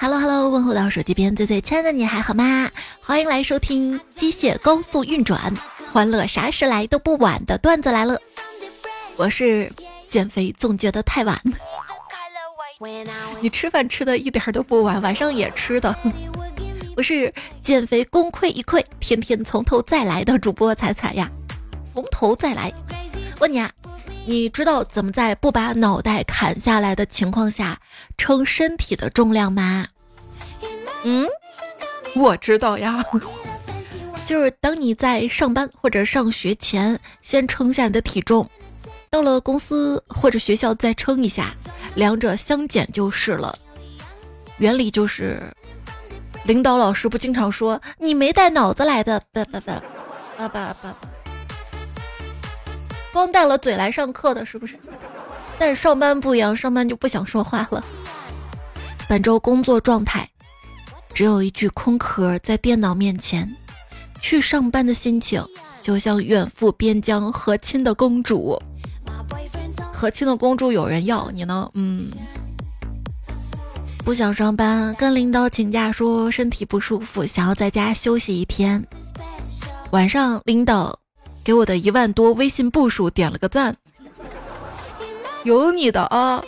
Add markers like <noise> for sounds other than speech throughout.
Hello Hello，问候到手机边最最亲爱的你还好吗？欢迎来收听机械高速运转，欢乐啥时来都不晚的段子来了。我是减肥总觉得太晚，你吃饭吃的一点都不晚，晚上也吃的。我是减肥功亏一篑，天天从头再来的主播彩彩呀，从头再来。问你啊。你知道怎么在不把脑袋砍下来的情况下称身体的重量吗？嗯，我知道呀，<laughs> 就是当你在上班或者上学前先称下你的体重，到了公司或者学校再称一下，两者相减就是了。原理就是，领导老师不经常说你没带脑子来的，不不不，啊不不不。光带了嘴来上课的，是不是？但是上班不一样，上班就不想说话了。本周工作状态，只有一具空壳在电脑面前。去上班的心情，就像远赴边疆和亲的公主。和亲的公主有人要你呢，嗯。不想上班，跟领导请假说身体不舒服，想要在家休息一天。晚上领导。给我的一万多微信步数点了个赞，有你的啊，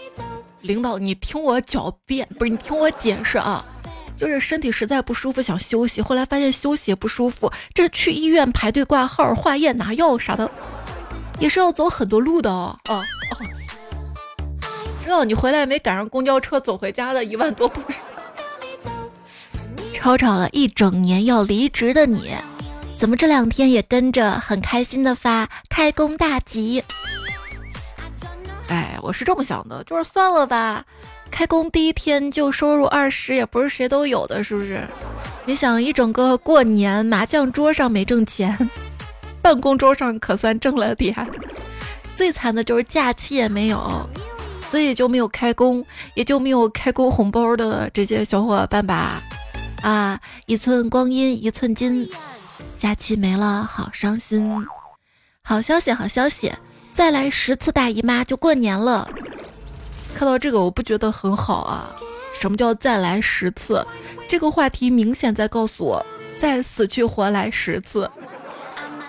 领导，你听我狡辩，不是你听我解释啊，就是身体实在不舒服想休息，后来发现休息也不舒服，这去医院排队挂号、化验、拿药啥的，也是要走很多路的哦。啊啊，知道你回来没赶上公交车走回家的一万多步，吵吵了一整年要离职的你。怎么这两天也跟着很开心的发开工大吉？哎，我是这么想的，就是算了吧，开工第一天就收入二十，也不是谁都有的，是不是？你想一整个过年，麻将桌上没挣钱，<laughs> 办公桌上可算挣了点。最惨的就是假期也没有，所以就没有开工，也就没有开工红包的这些小伙伴吧？啊，一寸光阴一寸金。假期没了，好伤心。好消息，好消息，再来十次大姨妈就过年了。看到这个，我不觉得很好啊。什么叫再来十次？这个话题明显在告诉我，再死去活来十次。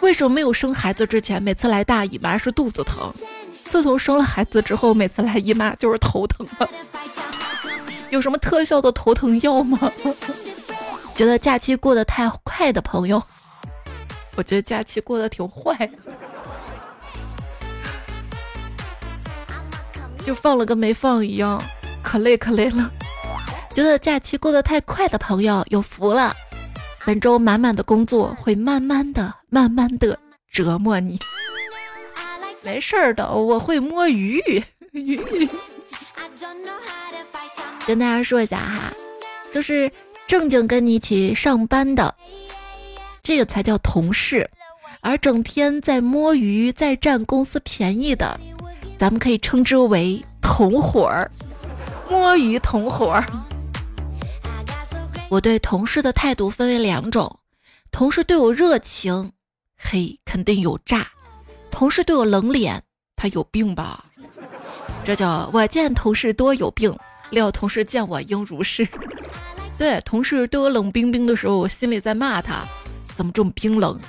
为什么没有生孩子之前，每次来大姨妈是肚子疼？自从生了孩子之后，每次来姨妈就是头疼了。有什么特效的头疼药吗？<laughs> 觉得假期过得太快的朋友。我觉得假期过得挺坏，就放了跟没放一样，可累可累了。觉得假期过得太快的朋友有福了，本周满满的工作会慢慢的、慢慢的折磨你。没事儿的，我会摸鱼。跟大家说一下哈，就是正经跟你一起上班的。这个才叫同事，而整天在摸鱼、在占公司便宜的，咱们可以称之为同伙儿。摸鱼同伙儿。我对同事的态度分为两种：同事对我热情，嘿，肯定有诈；同事对我冷脸，他有病吧？这叫我见同事多有病，料同事见我应如是。对，同事对我冷冰冰的时候，我心里在骂他。怎么这么冰冷？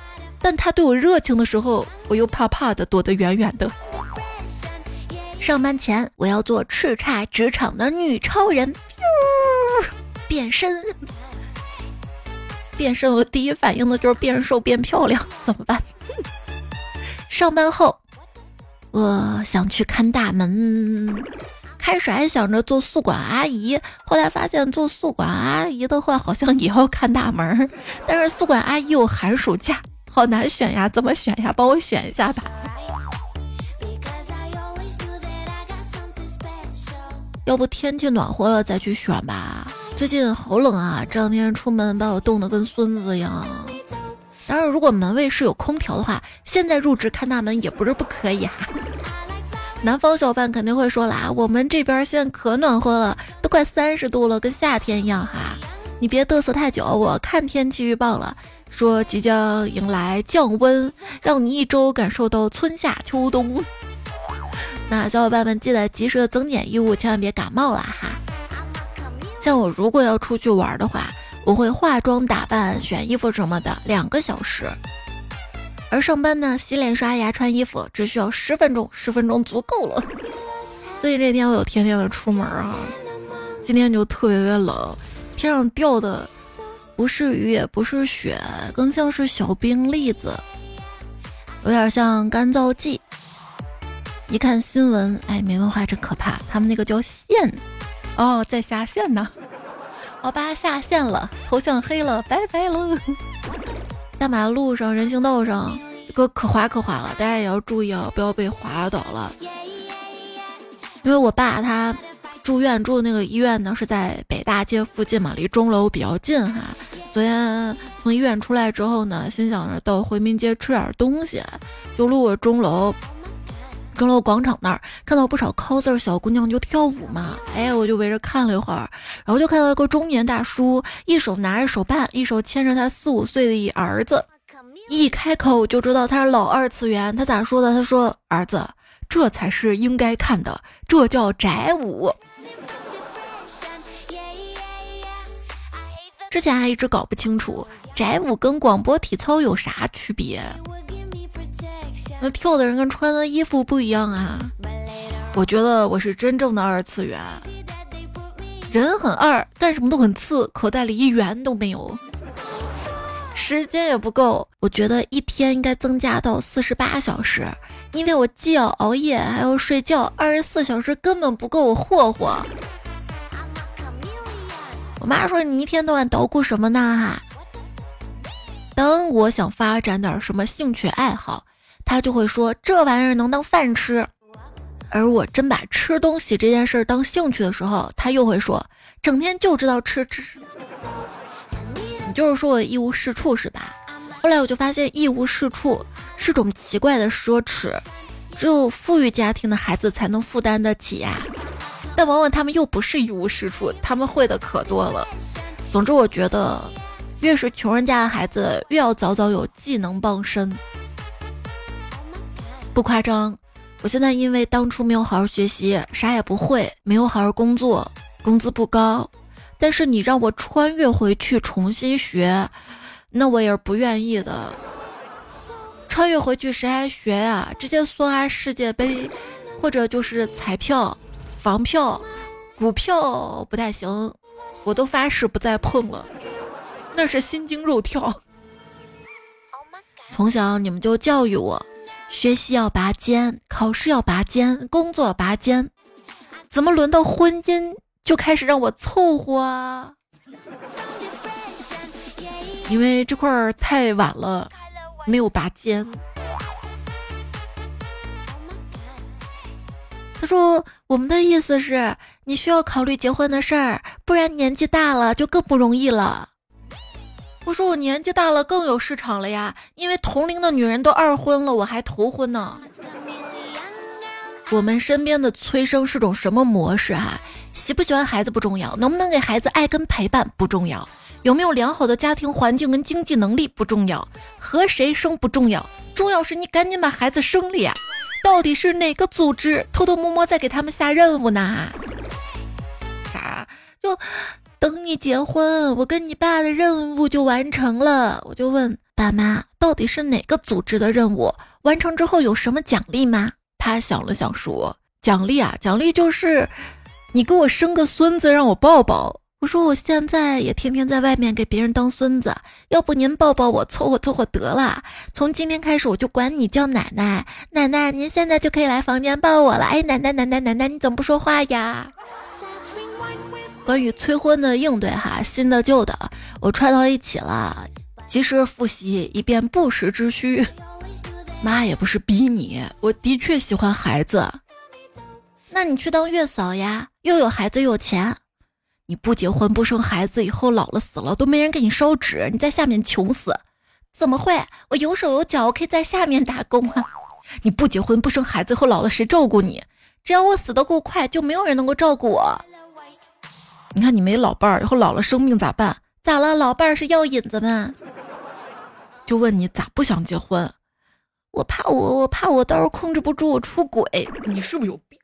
但他对我热情的时候，我又怕怕的躲得远远的。上班前我要做叱咤职场的女超人，变身。变身，我第一反应的就是变瘦变漂亮，怎么办？上班后，我想去看大门。开始还想着做宿管阿姨，后来发现做宿管阿姨的话，好像也要看大门。但是宿管阿姨有寒暑假，好难选呀，怎么选呀？帮我选一下吧。要不天气暖和了再去选吧。最近好冷啊，这两天出门把我冻得跟孙子一样。当然，如果门卫是有空调的话，现在入职看大门也不是不可以哈。南方小伙伴肯定会说啦，我们这边现在可暖和了，都快三十度了，跟夏天一样哈。你别嘚瑟太久，我看天气预报了，说即将迎来降温，让你一周感受到春夏秋冬。<laughs> 那小伙伴们记得及时的增减衣物，千万别感冒了哈。像我如果要出去玩的话，我会化妆打扮、选衣服什么的两个小时，而上班呢，洗脸、刷牙、穿衣服只需要十分钟，十分钟足够了。最近这天我有天天的出门啊，今天就特别特别冷，天上掉的不是雨也不是雪，更像是小冰粒子，有点像干燥剂。一看新闻，哎，没文化真可怕，他们那个叫线，哦，在下线呢。好吧，下线了，头像黑了，拜拜喽。大马路上、人行道上，这个可滑可滑了，大家也要注意啊，不要被滑倒了。因为我爸他住院住的那个医院呢，是在北大街附近嘛，离钟楼比较近哈。昨天从医院出来之后呢，心想着到回民街吃点东西，就路过钟楼。钟楼广场那儿看到不少 coser 小姑娘就跳舞嘛，哎，我就围着看了一会儿，然后就看到一个中年大叔，一手拿着手办，一手牵着他四五岁的一儿子，一开口就知道他是老二次元。他咋说的？他说：“儿子，这才是应该看的，这叫宅舞。”之前还一直搞不清楚宅舞跟广播体操有啥区别。那跳的人跟穿的衣服不一样啊！我觉得我是真正的二次元，人很二，干什么都很次，口袋里一元都没有，时间也不够。我觉得一天应该增加到四十八小时，因为我既要熬夜还要睡觉，二十四小时根本不够我霍霍。我妈说你一天到晚捣鼓什么呢？哈，当我想发展点什么兴趣爱好。他就会说这玩意儿能当饭吃，而我真把吃东西这件事儿当兴趣的时候，他又会说整天就知道吃吃。你就是说我一无是处是吧？后来我就发现一无是处是种奇怪的奢侈，只有富裕家庭的孩子才能负担得起呀。但往往他们又不是一无是处，他们会的可多了。总之，我觉得越是穷人家的孩子，越要早早有技能傍身。不夸张，我现在因为当初没有好好学习，啥也不会，没有好好工作，工资不高。但是你让我穿越回去重新学，那我也是不愿意的。穿越回去谁还学呀？直接梭哈世界杯，或者就是彩票、房票、股票不太行，我都发誓不再碰了，那是心惊肉跳。从小你们就教育我。学习要拔尖，考试要拔尖，工作拔尖，怎么轮到婚姻就开始让我凑合啊？因为这块儿太晚了，没有拔尖。他说：“我们的意思是你需要考虑结婚的事儿，不然年纪大了就更不容易了。”我说我年纪大了更有市场了呀，因为同龄的女人都二婚了，我还头婚呢。我们身边的催生是种什么模式哈？喜不喜欢孩子不重要，能不能给孩子爱跟陪伴不重要，有没有良好的家庭环境跟经济能力不重要，和谁生不重要，重要是你赶紧把孩子生了呀。到底是哪个组织偷偷摸摸在给他们下任务呢？啥？就。等你结婚，我跟你爸的任务就完成了。我就问爸妈，到底是哪个组织的任务？完成之后有什么奖励吗？他想了想说：“奖励啊，奖励就是你给我生个孙子，让我抱抱。”我说：“我现在也天天在外面给别人当孙子，要不您抱抱我，凑合凑合得了。从今天开始，我就管你叫奶奶。奶奶，您现在就可以来房间抱我了。哎，奶奶，奶奶，奶奶，你怎么不说话呀？”关于催婚的应对，哈，新的旧的我串到一起了，及时复习，以便不时之需。妈也不是逼你，我的确喜欢孩子。那你去当月嫂呀，又有孩子又有钱。你不结婚不生孩子，以后老了死了都没人给你烧纸，你在下面穷死。怎么会？我有手有脚，我可以在下面打工啊。你不结婚不生孩子，以后老了谁照顾你？只要我死得够快，就没有人能够照顾我。你看你没老伴儿，以后老了生病咋办？咋了？老伴儿是药引子吗？就问你咋不想结婚？我怕我，我怕我到时候控制不住我出轨。你是不是有病？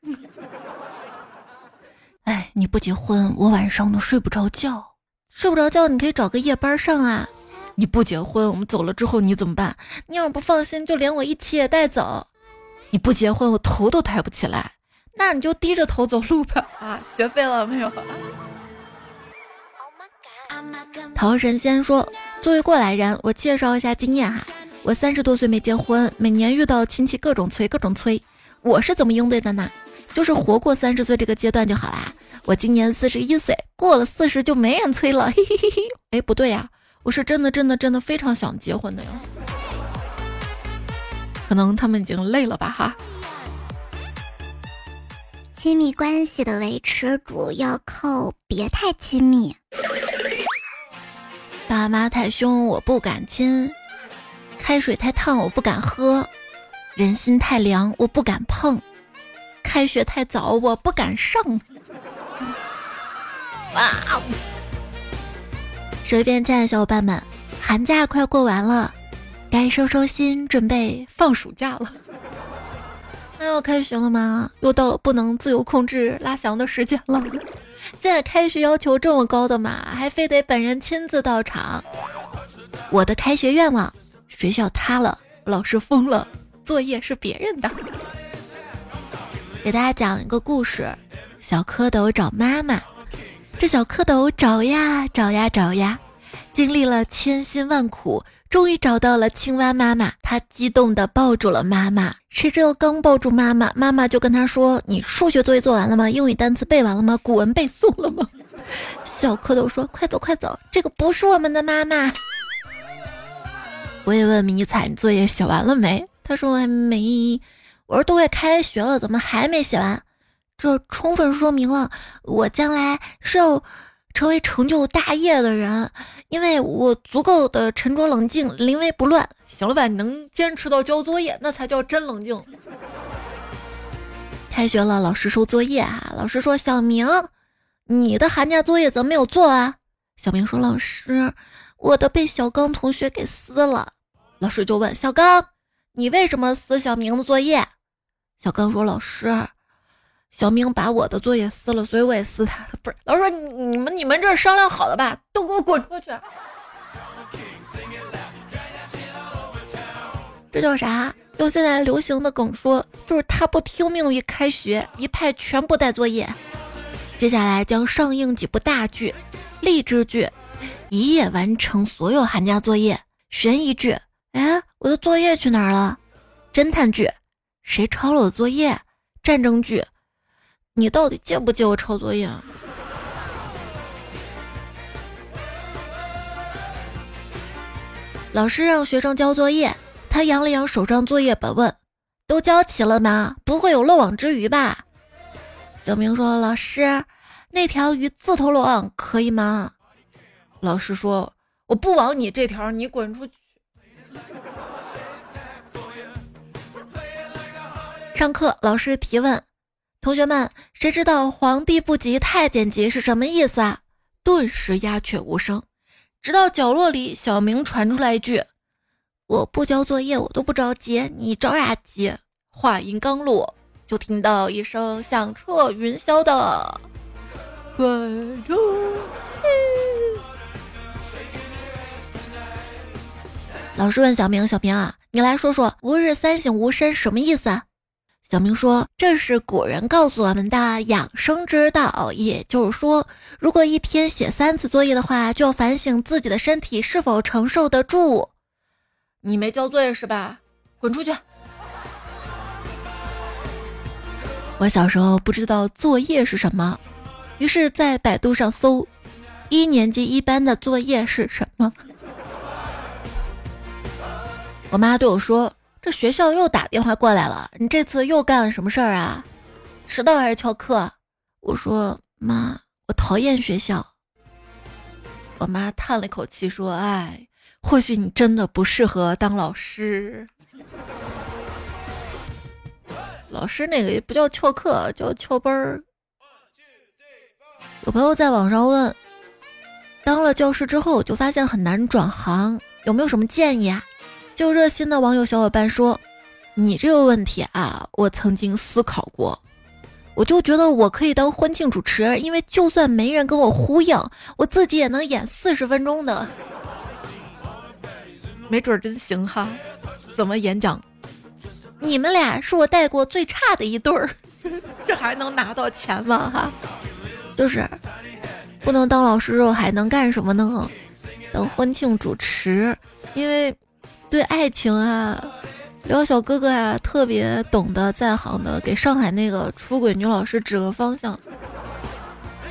哎，你不结婚，我晚上都睡不着觉。睡不着觉，你可以找个夜班上啊。你不结婚，我们走了之后你怎么办？你要是不放心，就连我一起也带走。你不结婚，我头都抬不起来。那你就低着头走路吧。啊，学废了没有？桃神仙说：“作为过来人，我介绍一下经验哈。我三十多岁没结婚，每年遇到亲戚各种催，各种催，我是怎么应对的呢？就是活过三十岁这个阶段就好啦。我今年四十一岁，过了四十就没人催了。嘿嘿嘿嘿。哎，不对呀，我是真的真的真的非常想结婚的哟。可能他们已经累了吧哈。亲密关系的维持主要靠别太亲密。”爸妈太凶，我不敢亲；开水太烫，我不敢喝；人心太凉，我不敢碰；开学太早，我不敢上。哇！手边亲爱的小伙伴们，寒假快过完了，该收收心，准备放暑假了。那要开学了吗？又到了不能自由控制拉翔的时间了。现在开学要求这么高的嘛，还非得本人亲自到场。我的开学愿望：学校塌了，老师疯了，作业是别人的。给大家讲一个故事：小蝌蚪找妈妈。这小蝌蚪找呀找呀找呀，经历了千辛万苦。终于找到了青蛙妈妈，他激动地抱住了妈妈。谁知道刚抱住妈妈，妈妈就跟他说：“你数学作业做完了吗？英语单词背完了吗？古文背诵了吗？”小蝌蚪说：“快走快走，这个不是我们的妈妈。”我也问迷彩：“你作业写完了没？”他说：“还没。”我说：“都快开学了，怎么还没写完？”这充分说明了我将来是要。成为成就大业的人，因为我足够的沉着冷静，临危不乱。行了吧？你能坚持到交作业，那才叫真冷静。开学了，老师收作业啊。老师说：“小明，你的寒假作业怎么没有做啊？”小明说：“老师，我的被小刚同学给撕了。”老师就问：“小刚，你为什么撕小明的作业？”小刚说：“老师。”小明把我的作业撕了，所以我也撕他。不是，老师说你你们你们这商量好了吧？都给我滚出去！这叫啥？用现在流行的梗说，就是他不听命于开学，一派全部带作业。接下来将上映几部大剧，励志剧，一夜完成所有寒假作业；悬疑剧，哎，我的作业去哪儿了？侦探剧，谁抄了我的作业？战争剧。你到底借不借我抄作业？啊？老师让学生交作业，他扬了扬手上作业本，问：“都交齐了吗？不会有漏网之鱼吧？”小明说：“老师，那条鱼自投罗网可以吗？”老师说：“我不往你这条，你滚出去。”上课，老师提问。同学们，谁知道“皇帝不急太监急”是什么意思啊？顿时鸦雀无声，直到角落里小明传出来一句：“我不交作业，我都不着急，你着啥急？”话音刚落，就听到一声响彻云霄的“滚出去”。老师问小明：“小明啊，你来说说‘吾日三省吾身’什么意思？”啊小明说：“这是古人告诉我们的养生之道，也就是说，如果一天写三次作业的话，就要反省自己的身体是否承受得住。你没交作业是吧？滚出去！我小时候不知道作业是什么，于是，在百度上搜一年级一班的作业是什么。我妈对我说。”这学校又打电话过来了，你这次又干了什么事儿啊？迟到还是翘课？我说妈，我讨厌学校。我妈叹了一口气说：“哎，或许你真的不适合当老师。老师那个也不叫翘课，叫翘班儿。”有朋友在网上问，当了教师之后就发现很难转行，有没有什么建议啊？就热心的网友小伙伴说：“你这个问题啊，我曾经思考过。我就觉得我可以当婚庆主持，因为就算没人跟我呼应，我自己也能演四十分钟的，没准真行哈。怎么演讲？你们俩是我带过最差的一对儿，<laughs> 这还能拿到钱吗？哈，就是不能当老师，我还能干什么呢？等婚庆主持，因为对爱情啊。刘小哥哥啊，特别懂得在行的，给上海那个出轨女老师指个方向。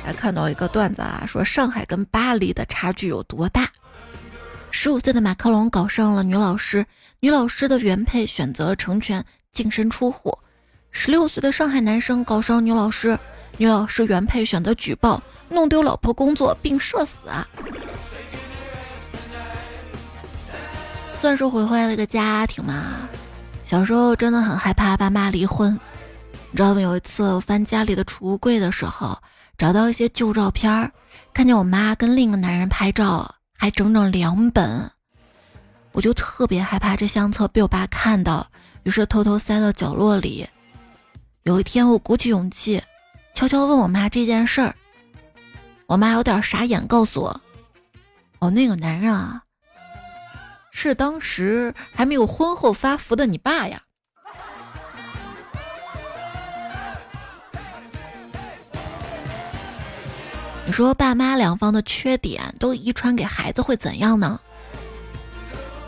还看到一个段子啊，说上海跟巴黎的差距有多大？十五岁的马克龙搞上了女老师，女老师的原配选择了成全，净身出户。十六岁的上海男生搞上女老师，女老师原配选择举报，弄丢老婆工作并社死啊。算是毁坏了一个家庭嘛。小时候真的很害怕爸妈离婚，你知道吗？有一次翻家里的储物柜的时候，找到一些旧照片，看见我妈跟另一个男人拍照，还整整两本，我就特别害怕这相册被我爸看到，于是偷偷塞到角落里。有一天我鼓起勇气，悄悄问我妈这件事儿，我妈有点傻眼，告诉我：“哦，那个男人啊。”是当时还没有婚后发福的你爸呀？你说爸妈两方的缺点都遗传给孩子会怎样呢？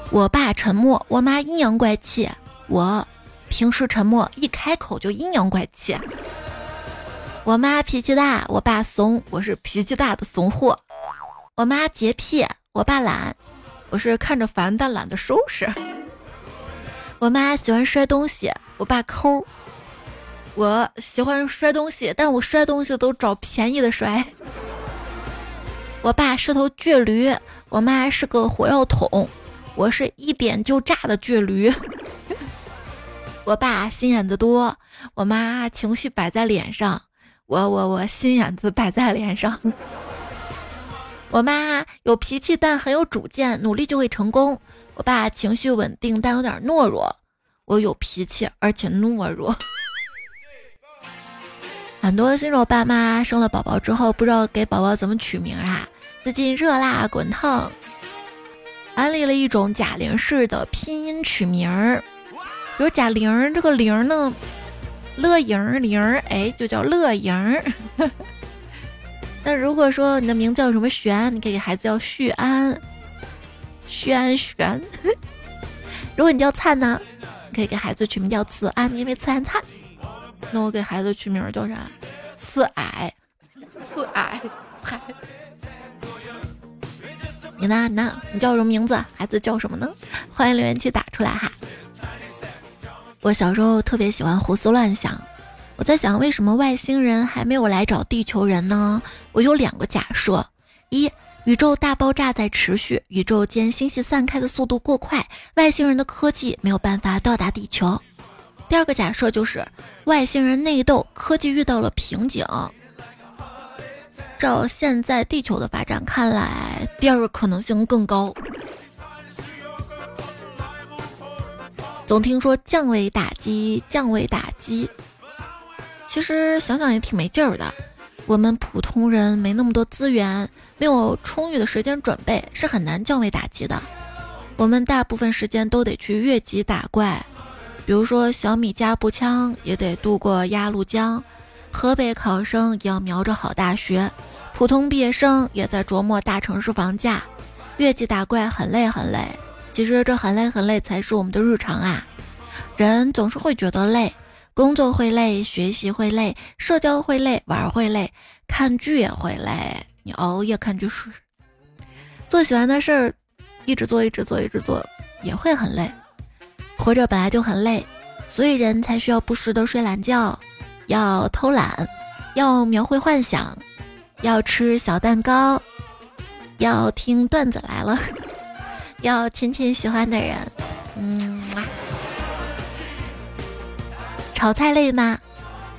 我爸沉默，我妈阴阳怪气；我平时沉默，一开口就阴阳怪气。我妈脾气大，我爸怂，我是脾气大的怂货。我妈洁癖，我爸懒。我是看着烦，但懒得收拾。我妈喜欢摔东西，我爸抠。我喜欢摔东西，但我摔东西都找便宜的摔。我爸是头倔驴，我妈是个火药桶，我是一点就炸的倔驴。我爸心眼子多，我妈情绪摆在脸上，我我我心眼子摆在脸上。我妈有脾气，但很有主见，努力就会成功。我爸情绪稳定，但有点懦弱。我有脾气，而且懦弱。<laughs> 很多新手爸妈生了宝宝之后，不知道给宝宝怎么取名啊。最近热辣滚烫，安利了一种贾玲式的拼音取名儿，比如贾玲这个玲呢，乐莹玲，哎，就叫乐莹。<laughs> 那如果说你的名字叫什么玄，你可以给孩子叫旭安，旭安玄。<laughs> 如果你叫灿呢，你可以给孩子取名叫慈安，因为慈安灿。那我给孩子取名叫啥？慈矮，<laughs> 慈矮。嗨，<laughs> 你呢？你呢？你叫什么名字？孩子叫什么呢？欢迎留言区打出来哈。我小时候特别喜欢胡思乱想。我在想，为什么外星人还没有来找地球人呢？我有两个假设：一，宇宙大爆炸在持续，宇宙间星系散开的速度过快，外星人的科技没有办法到达地球；第二个假设就是外星人内斗，科技遇到了瓶颈。照现在地球的发展看来，第二个可能性更高。总听说降维打击，降维打击。其实想想也挺没劲儿的，我们普通人没那么多资源，没有充裕的时间准备，是很难降维打击的。我们大部分时间都得去越级打怪，比如说小米加步枪也得渡过鸭绿江，河北考生也要瞄着好大学，普通毕业生也在琢磨大城市房价。越级打怪很累很累，其实这很累很累才是我们的日常啊。人总是会觉得累。工作会累，学习会累，社交会累，玩会累，看剧也会累。你熬夜看剧是做喜欢的事儿，一直做，一直做，一直做，也会很累。活着本来就很累，所以人才需要不时的睡懒觉，要偷懒，要描绘幻想，要吃小蛋糕，要听段子来了，<laughs> 要亲亲喜欢的人。炒菜累吗？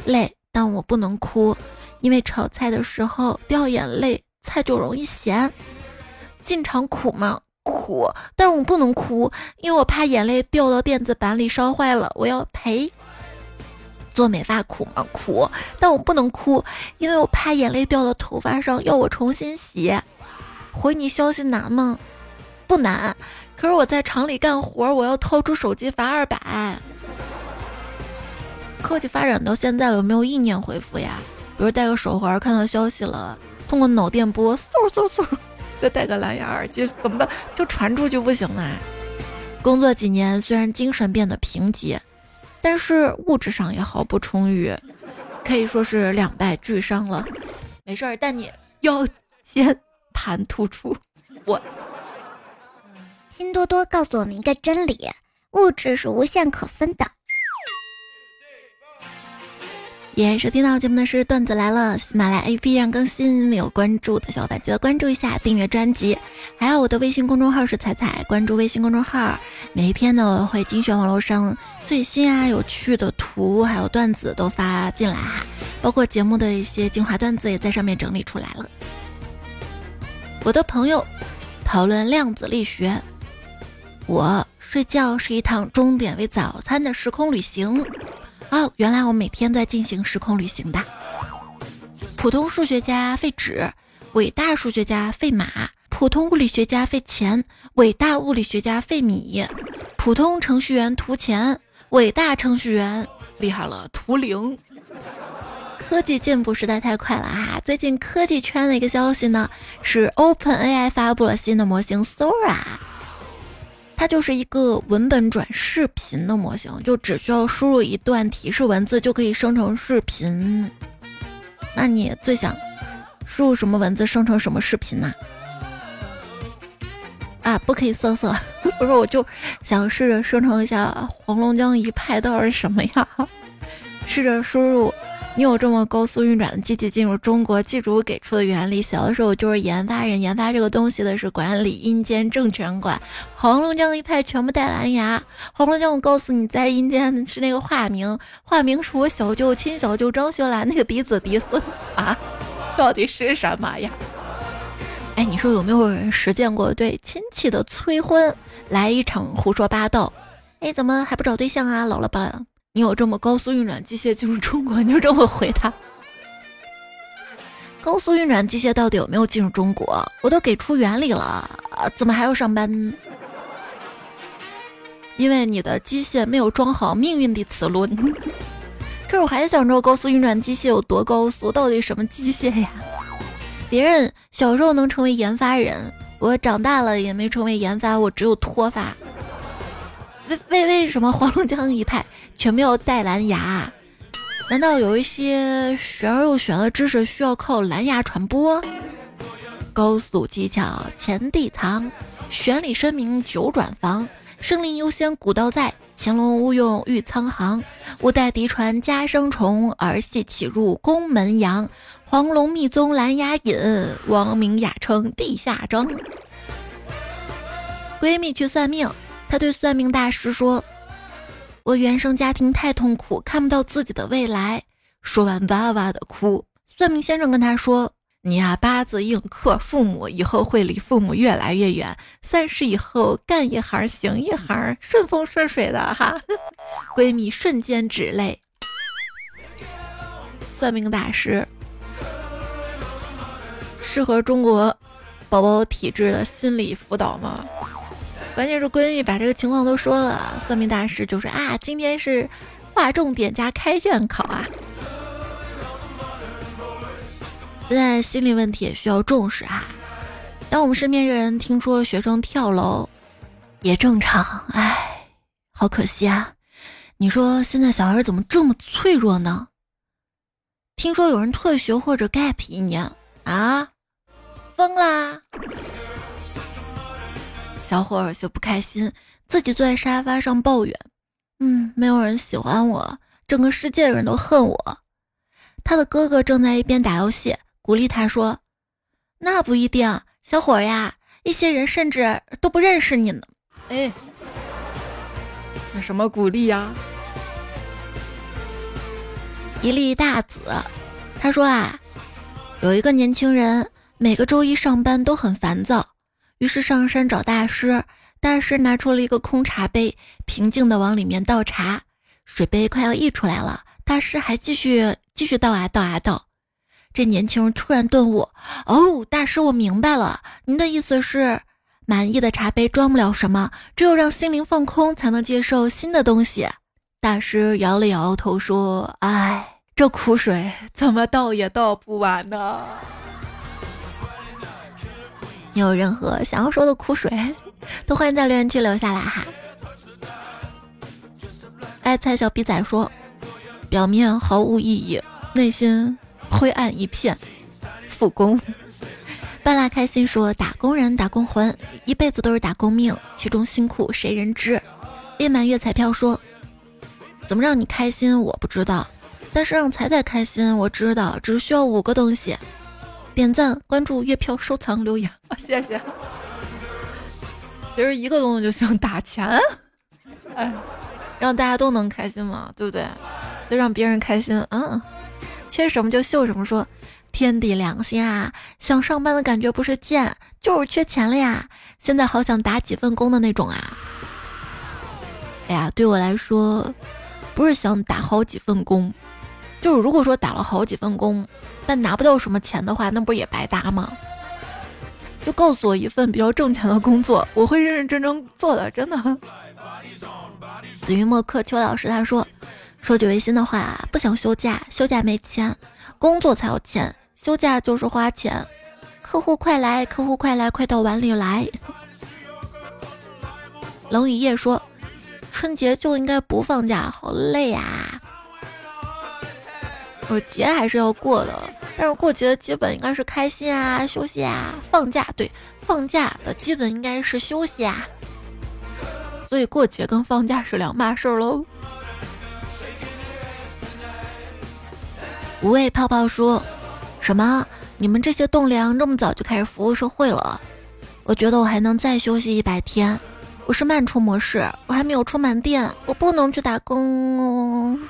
累，但我不能哭，因为炒菜的时候掉眼泪，菜就容易咸。进厂苦吗？苦，但我不能哭，因为我怕眼泪掉到电子板里烧坏了，我要赔。做美发苦吗？苦，但我不能哭，因为我怕眼泪掉到头发上，要我重新洗。回你消息难吗？不难，可是我在厂里干活，我要掏出手机罚二百。科技发展到现在了，有没有意念回复呀？比如戴个手环，看到消息了，通过脑电波嗖嗖嗖，再戴个蓝牙耳机，怎么的就传出去不行了？工作几年，虽然精神变得贫瘠，但是物质上也毫不充裕，可以说是两败俱伤了。没事儿，但你腰间盘突出，我。拼多多告诉我们一个真理：物质是无限可分的。也收听到节目的是段子来了，喜马拉雅 APP 上更新，没有关注的小伙伴记得关注一下，订阅专辑。还有我的微信公众号是彩彩，关注微信公众号，每一天呢会精选网络上最新啊有趣的图，还有段子都发进来哈，包括节目的一些精华段子也在上面整理出来了。我的朋友讨论量子力学，我睡觉是一趟终点为早餐的时空旅行。哦，原来我每天都在进行时空旅行的。普通数学家费纸，伟大数学家费马；普通物理学家费钱，伟大物理学家费米；普通程序员图钱，伟大程序员厉害了图零。科技进步实在太快了哈！最近科技圈的一个消息呢，是 OpenAI 发布了新的模型 Sora。它就是一个文本转视频的模型，就只需要输入一段提示文字就可以生成视频。那你最想输入什么文字生成什么视频呢？啊，不可以色色，<laughs> 不是，我就想试着生成一下黄龙江一派到底是什么呀？试着输入。你有这么高速运转的机器进入中国，记住给出的原理。小的时候就是研发人，研发这个东西的是管理阴间政权管。黄龙江一派全部带蓝牙。黄龙江，我告诉你，在阴间是那个化名，化名是我小舅亲小舅张学兰那个嫡子嫡孙啊，到底是什么呀？哎，你说有没有人实践过对亲戚的催婚，来一场胡说八道？哎，怎么还不找对象啊？老了吧？你有这么高速运转机械进入中国，你就这么回答？高速运转机械到底有没有进入中国？我都给出原理了，怎么还要上班？因为你的机械没有装好命运的齿轮。<laughs> 可是我还是想知道高速运转机械有多高速，到底什么机械呀？别人小时候能成为研发人，我长大了也没成为研发，我只有脱发。为为为什么黄龙江一派全部要带蓝牙？难道有一些玄而又玄的知识需要靠蓝牙传播？高速技巧前地藏，玄理深明九转房。生灵优先古道在，乾隆勿用御苍行。勿待嫡传家生虫，儿戏起入宫门阳。黄龙密宗蓝牙引，王明雅称地下章。闺蜜去算命。他对算命大师说：“我原生家庭太痛苦，看不到自己的未来。”说完哇哇的哭。算命先生跟他说：“你呀，八字硬克父母，以后会离父母越来越远。三十以后干一行行一行，顺风顺水的哈。<laughs> ”闺蜜瞬间止泪。算命大师适合中国宝宝体质的心理辅导吗？关键是闺蜜把这个情况都说了，算命大师就说啊，今天是划重点加开卷考啊。现在心理问题也需要重视啊。当我们身边人听说学生跳楼，也正常，哎，好可惜啊。你说现在小孩怎么这么脆弱呢？听说有人退学或者 gap 一年啊，疯啦！小伙儿就不开心，自己坐在沙发上抱怨：“嗯，没有人喜欢我，整个世界的人都恨我。”他的哥哥正在一边打游戏，鼓励他说：“那不一定，小伙儿呀，一些人甚至都不认识你呢。”哎，那什么鼓励呀？一粒大子，他说啊，有一个年轻人每个周一上班都很烦躁。于是上山找大师，大师拿出了一个空茶杯，平静地往里面倒茶，水杯快要溢出来了。大师还继续继续倒啊倒啊倒。这年轻人突然顿悟：“哦，大师，我明白了，您的意思是，满意的茶杯装不了什么，只有让心灵放空，才能接受新的东西。”大师摇了摇头说：“哎，这苦水怎么倒也倒不完呢？你有任何想要说的苦水，都欢迎在留言区留下来哈。”爱菜小逼仔说：“表面毫无意义，内心……”灰暗一片，复工。<laughs> 半拉开心说：“打工人打工魂，一辈子都是打工命，其中辛苦谁人知？”夜满月彩票说：“怎么让你开心我不知道，但是让彩彩开心我知道，只需要五个东西：点赞、关注、月票、收藏、留言 <laughs> 啊。谢谢。其实一个东西就行，打钱。<laughs> 哎，让大家都能开心嘛，对不对？就让别人开心，嗯。”缺什么就秀什么，说天地良心啊！想上班的感觉不是贱，就是缺钱了呀！现在好想打几份工的那种啊！哎呀，对我来说，不是想打好几份工，就是如果说打了好几份工，但拿不到什么钱的话，那不也白搭吗？就告诉我一份比较挣钱的工作，我会认认真真做的，真的。紫云墨客邱老师他说。说句违心的话，不想休假，休假没钱，工作才有钱，休假就是花钱。客户快来，客户快来，快到碗里来。冷雨夜说，春节就应该不放假，好累呀。我节还是要过的，但是过节的基本应该是开心啊，休息啊，放假对，放假的基本应该是休息啊。所以过节跟放假是两码事喽。无畏泡泡说：“什么？你们这些栋梁这么早就开始服务社会了？我觉得我还能再休息一百天。我是慢充模式，我还没有充满电，我不能去打工。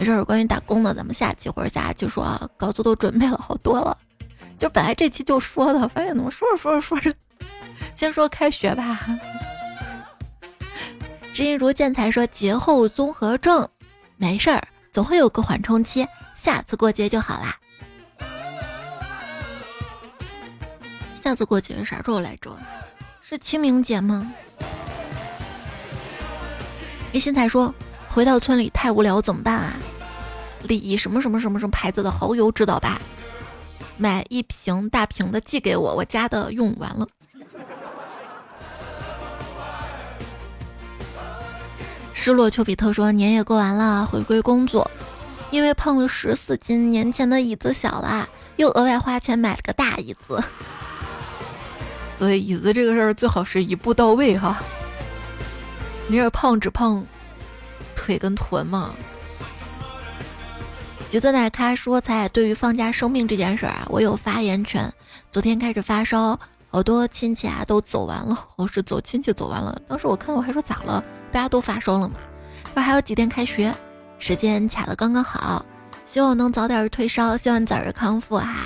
没事，关于打工的，咱们下期或者下期说啊。稿子都准备了好多了，就本来这期就说的，发现怎么说着说着说着，先说开学吧。知音如见才说节后综合症，没事儿，总会有个缓冲期。”下次过节就好啦。下次过节啥时候来着？是清明节吗？一心才说回到村里太无聊，怎么办啊？李什么什么什么什么牌子的蚝油知道吧？买一瓶大瓶的寄给我，我家的用完了。失落丘比特说年也过完了，回归工作。因为胖了十四斤，年前的椅子小了，又额外花钱买了个大椅子。所以椅子这个事儿最好是一步到位哈。你这胖只胖腿跟臀嘛。橘子奶咖说：“才对于放假生病这件事儿啊，我有发言权。昨天开始发烧，好多亲戚啊都走完了，<laughs> 我是走亲戚走完了。当时我看我还说咋了？大家都发烧了嘛？说还有几天开学。”时间卡的刚刚好，希望能早点退烧，希望早日康复哈，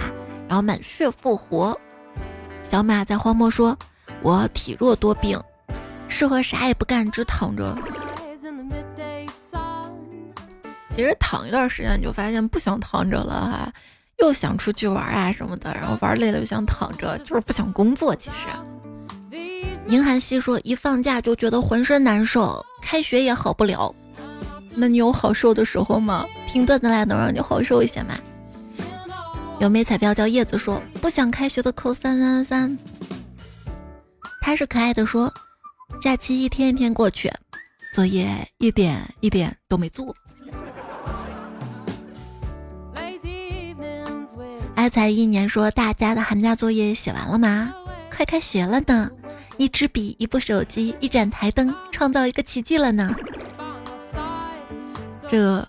然后满血复活。小马在荒漠说：“我体弱多病，适合啥也不干，只躺着。其实躺一段时间，你就发现不想躺着了哈，又想出去玩啊什么的，然后玩累了就想躺着，就是不想工作。其实，宁寒溪说：一放假就觉得浑身难受，开学也好不了。”那你有好受的时候吗？听段子来能让你好受一些吗？有没彩票叫叶子说不想开学的扣三三三。他是可爱的说，假期一天一天过去，作业一点一点都没做。爱才一年说大家的寒假作业写完了吗？快开学了呢，一支笔，一部手机，一盏台灯，创造一个奇迹了呢。这个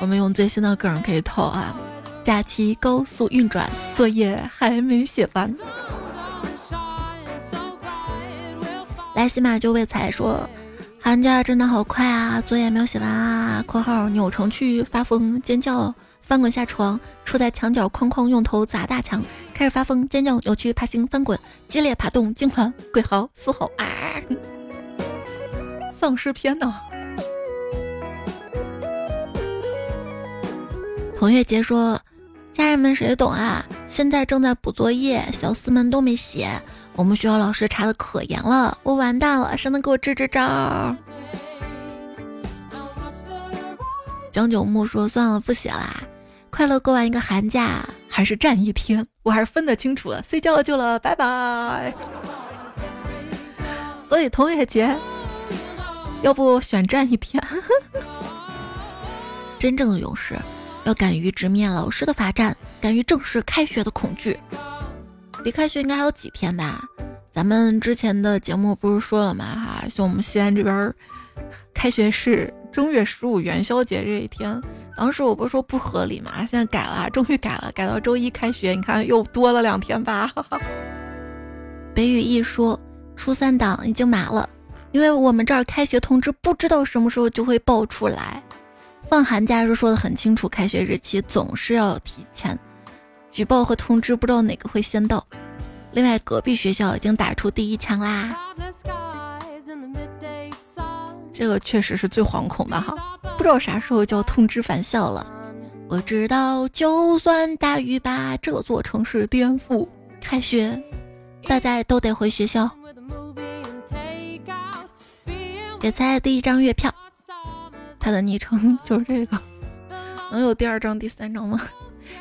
我们用最新的梗可以套啊！假期高速运转，作业还没写完。来喜马就为财说，寒假真的好快啊！作业没有写完啊！（括号扭成去发疯尖叫，翻滚下床，杵在墙角哐哐用头砸大墙，开始发疯尖叫，扭曲爬行翻滚，激烈爬动惊魂鬼嚎嘶吼啊！丧尸片呢？童月杰说：“家人们谁懂啊？现在正在补作业，小四们都没写。我们学校老师查的可严了，我完蛋了，谁能给我支支招？”江九木说：“算了，不写啦。快乐过完一个寒假，还是站一天，我还是分得清楚的。睡觉就了，拜拜。”所以童月杰，要不选站一天？<laughs> 真正的勇士。要敢于直面老师的罚站，敢于正视开学的恐惧。离开学应该还有几天吧？咱们之前的节目不是说了吗？哈，像我们西安这边，开学是正月十五元宵节这一天。当时我不是说不合理吗？现在改了，终于改了，改到周一开学。你看又多了两天吧？<laughs> 北语一说，初三档已经码了，因为我们这儿开学通知不知道什么时候就会爆出来。放寒假时说的很清楚，开学日期总是要提前举报和通知，不知道哪个会先到。另外，隔壁学校已经打出第一枪啦，这个确实是最惶恐的哈，不知道啥时候就要通知返校了。我知道，就算大雨把这座城市颠覆，开学大家都得回学校。给猜第一张月票。他的昵称就是这个，<laughs> 能有第二张、第三张吗？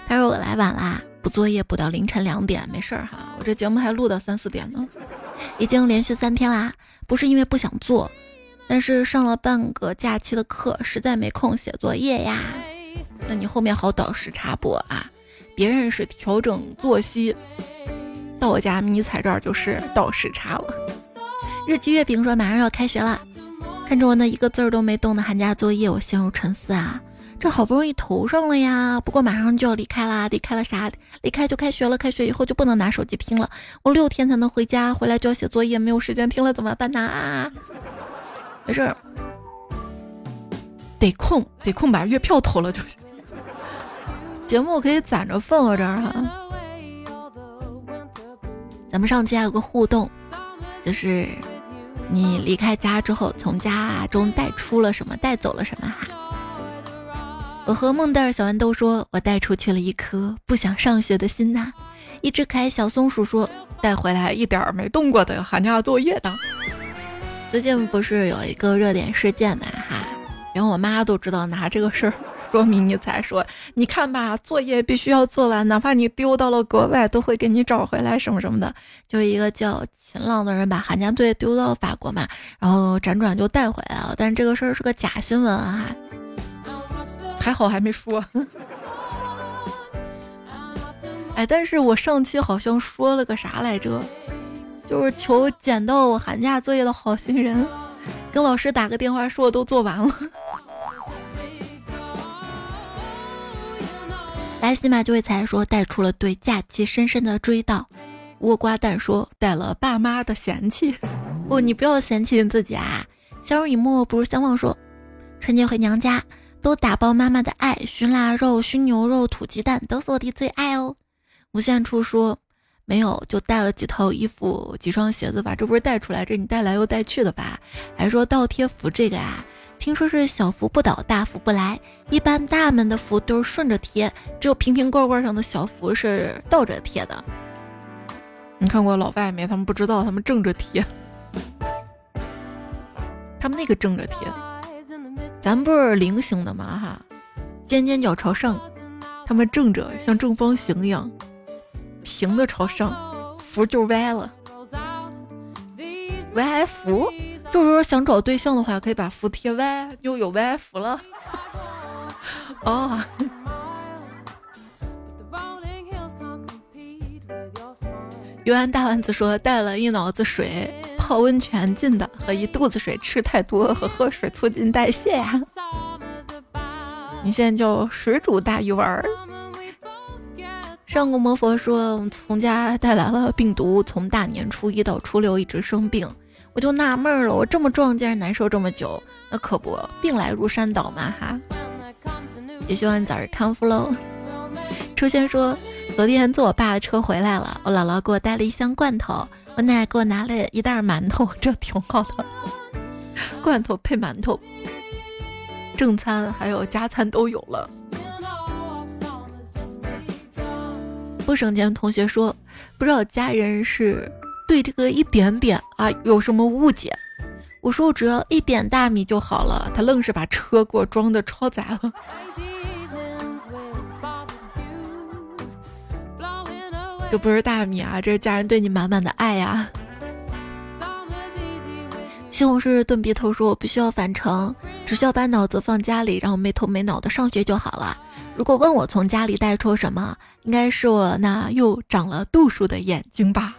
他说我来晚啦，补作业补到凌晨两点，没事儿哈，我这节目还录到三四点呢。已经连续三天啦，不是因为不想做，但是上了半个假期的课，实在没空写作业呀。那你后面好倒时差不啊？别人是调整作息，到我家迷彩这儿就是倒时差了。日积月饼说马上要开学了。看着我那一个字儿都没动的寒假作业，我陷入沉思啊！这好不容易投上了呀，不过马上就要离开啦，离开了啥？离开就开学了，开学以后就不能拿手机听了。我六天才能回家，回来就要写作业，没有时间听了怎么办呢？没事，得空得空把月票投了就行。节目可以攒着放到这儿哈。咱们上期还有个互动，就是。你离开家之后，从家中带出了什么？带走了什么？哈！我和梦豆小豌豆说，我带出去了一颗不想上学的心呐。一只可爱小松鼠说，带回来一点儿没动过的寒假作业的。最近不是有一个热点事件嘛？哈，连我妈都知道拿这个事儿。<laughs> 说明你才说，你看吧，作业必须要做完，哪怕你丢到了国外，都会给你找回来，什么什么的。就一个叫秦朗的人把寒假作业丢到了法国嘛，然后辗转就带回来了。但这个事儿是个假新闻啊，还好还没说。<laughs> 哎，但是我上期好像说了个啥来着？就是求捡到我寒假作业的好心人，跟老师打个电话说我都做完了。来西马就会才说带出了对假期深深的追悼。倭瓜蛋说带了爸妈的嫌弃。不，你不要嫌弃你自己啊。相濡以沫不如相忘说，春节回娘家多打包妈妈的爱，熏腊肉、熏牛肉、土鸡蛋都是我的最爱哦。无限处说没有，就带了几套衣服、几双鞋子吧。这不是带出来，这你带来又带去的吧？还说倒贴福这个啊？听说是小福不倒，大福不来。一般大门的福都是顺着贴，只有瓶瓶罐罐上的小福是倒着贴的。你看过老外没？他们不知道，他们正着贴。他们那个正着贴，咱不是菱形的吗？哈，尖尖角朝上，他们正着像正方形一样，平的朝上，福就歪了，歪福。就是说想找对象的话，可以把福贴歪，就有歪福了。哦。游玩大丸子说带了一脑子水泡温泉进的，和一肚子水吃太多和喝水促进代谢呀。你现在叫水煮大鱼丸。上古魔佛说从家带来了病毒，从大年初一到初六一直生病。我就纳闷了，我这么壮，竟然难受这么久，那可不，病来如山倒嘛哈！也希望你早日康复喽。<laughs> 初仙说，昨天坐我爸的车回来了，我姥姥给我带了一箱罐头，我奶奶给我拿了一袋馒头，这挺好的。罐头配馒头，正餐还有加餐都有了。不省钱的同学说，不知道家人是对这个一点点啊有什么误解。我说我只要一点大米就好了，他愣是把车给我装的超载了。<laughs> 这不是大米啊，这是家人对你满满的爱呀。西红柿炖鼻头说：“我必须要返程，只需要把脑子放家里，然后没头没脑的上学就好了。如果问我从家里带出什么，应该是我那又长了度数的眼睛吧。”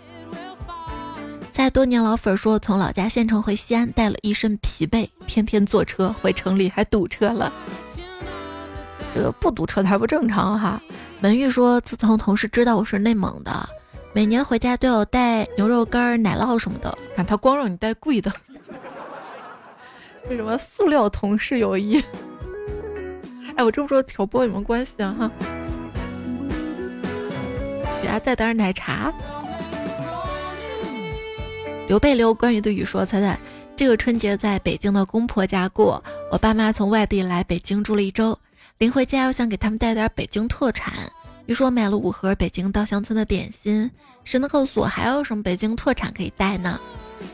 在多年老粉说：“从老家县城回西安，带了一身疲惫，天天坐车回城里还堵车了。这个不堵车才不正常哈。”文玉说：“自从同事知道我是内蒙的，每年回家都要带牛肉干、奶酪什么的。看他光让你带贵的。”为什么塑料同事友谊？哎，我这么说挑拨你们关系啊哈！给他带点奶茶。刘备刘关羽的雨说：“猜猜这个春节在北京的公婆家过，我爸妈从外地来北京住了一周，临回家我想给他们带点北京特产，于是我买了五盒北京稻香村的点心。谁能告诉我还有什么北京特产可以带呢？”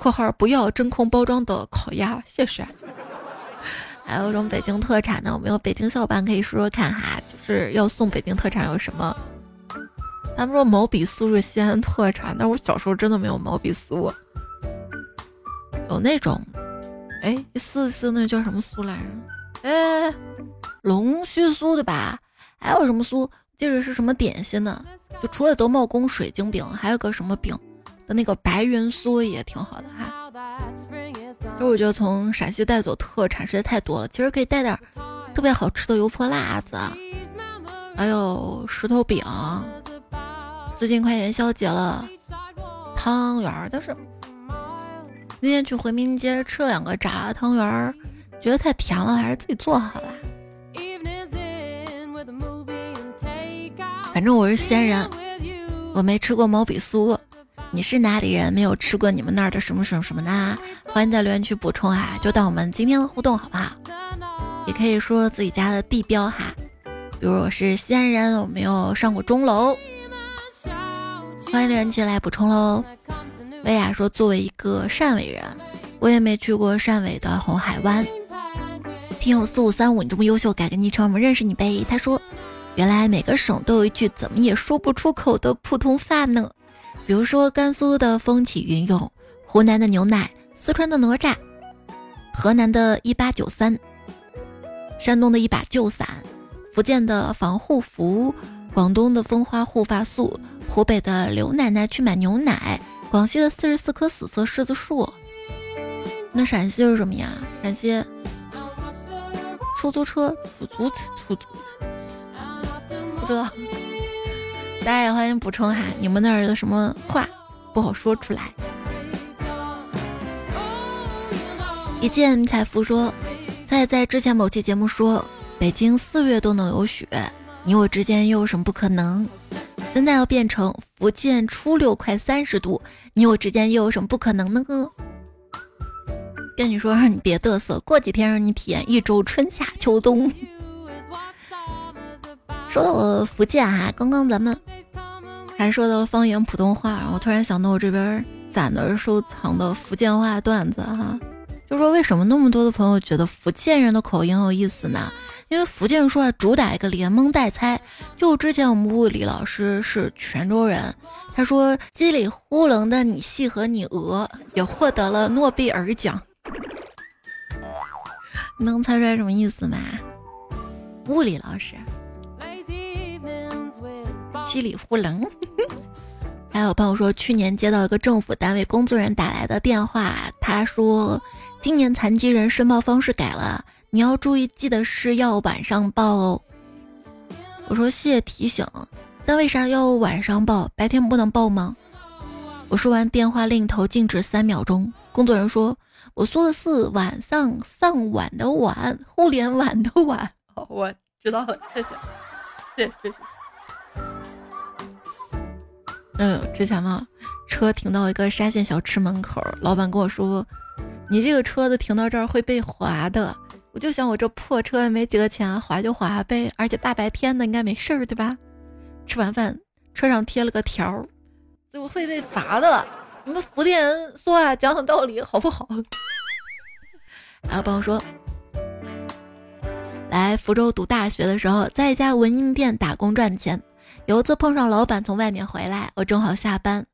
括号不要真空包装的烤鸭，谢谢。还有一种北京特产呢，我们有北京小伙伴可以说说看哈，就是要送北京特产有什么？他们说毛笔酥是西安特产，但我小时候真的没有毛笔酥。有那种，哎，四四那叫什么酥来着？哎，龙须酥对吧？还有什么酥？记着是什么点心呢？就除了德茂宫水晶饼，还有个什么饼？的那个白云酥也挺好的哈，就我觉得从陕西带走特产实在太多了，其实可以带点特别好吃的油泼辣子，还有石头饼。最近快元宵节了，汤圆儿，但是那天去回民街吃了两个炸汤圆儿，觉得太甜了，还是自己做好了。反正我是西安人，我没吃过毛笔酥。你是哪里人？没有吃过你们那儿的什么什么什么呢？欢迎在留言区补充啊！就当我们今天的互动好不好？也可以说自己家的地标哈，比如我是西安人，我没有上过钟楼，欢迎留言区来补充喽。薇娅说，作为一个汕尾人，我也没去过汕尾的红海湾。听友四五三五，你这么优秀，改个昵称，我们认识你呗。他说，原来每个省都有一句怎么也说不出口的普通话呢。比如说，甘肃的风起云涌，湖南的牛奶，四川的哪吒，河南的一八九三，山东的一把旧伞，福建的防护服，广东的蜂花护发素，湖北的刘奶奶去买牛奶，广西的四十四棵死色柿子树。那陕西是什么呀？陕西出租车，出租出租，不知道。大家也欢迎补充哈，你们那儿有什么话不好说出来？一见彩福说，在在之前某期节目说，北京四月都能有雪，你我之间又有什么不可能？现在要变成福建初六快三十度，你我之间又有什么不可能呢？跟你说，让你别嘚瑟，过几天让你体验一周春夏秋冬。说到了福建哈，刚刚咱们还说到了方言普通话，我突然想到我这边攒的收藏的福建话段子哈，就说为什么那么多的朋友觉得福建人的口音有意思呢？因为福建说话主打一个连蒙带猜。就之前我们物理老师是泉州人，他说叽里呼棱的你系和你鹅也获得了诺贝尔奖，能猜出来什么意思吗？物理老师。稀里糊涂。<laughs> 还有朋友说，去年接到一个政府单位工作人员打来的电话，他说今年残疾人申报方式改了，你要注意，记得是要晚上报哦。我说谢谢提醒，但为啥要晚上报，白天不能报吗？我说完电话另一头静止三秒钟，工作人员说，我说的是晚上上晚的晚，互联网的晚。<laughs> 我知道了，谢谢，谢谢谢谢。嗯，之前嘛，车停到一个沙县小吃门口，老板跟我说：“你这个车子停到这儿会被划的。”我就想，我这破车也没几个钱，划就划呗，而且大白天的应该没事儿，对吧？吃完饭车上贴了个条儿，就会被罚的。<laughs> 你们福建人说话讲讲道理好不好？还有朋友说，来福州读大学的时候，在一家文印店打工赚钱。有一次碰上老板从外面回来，我正好下班，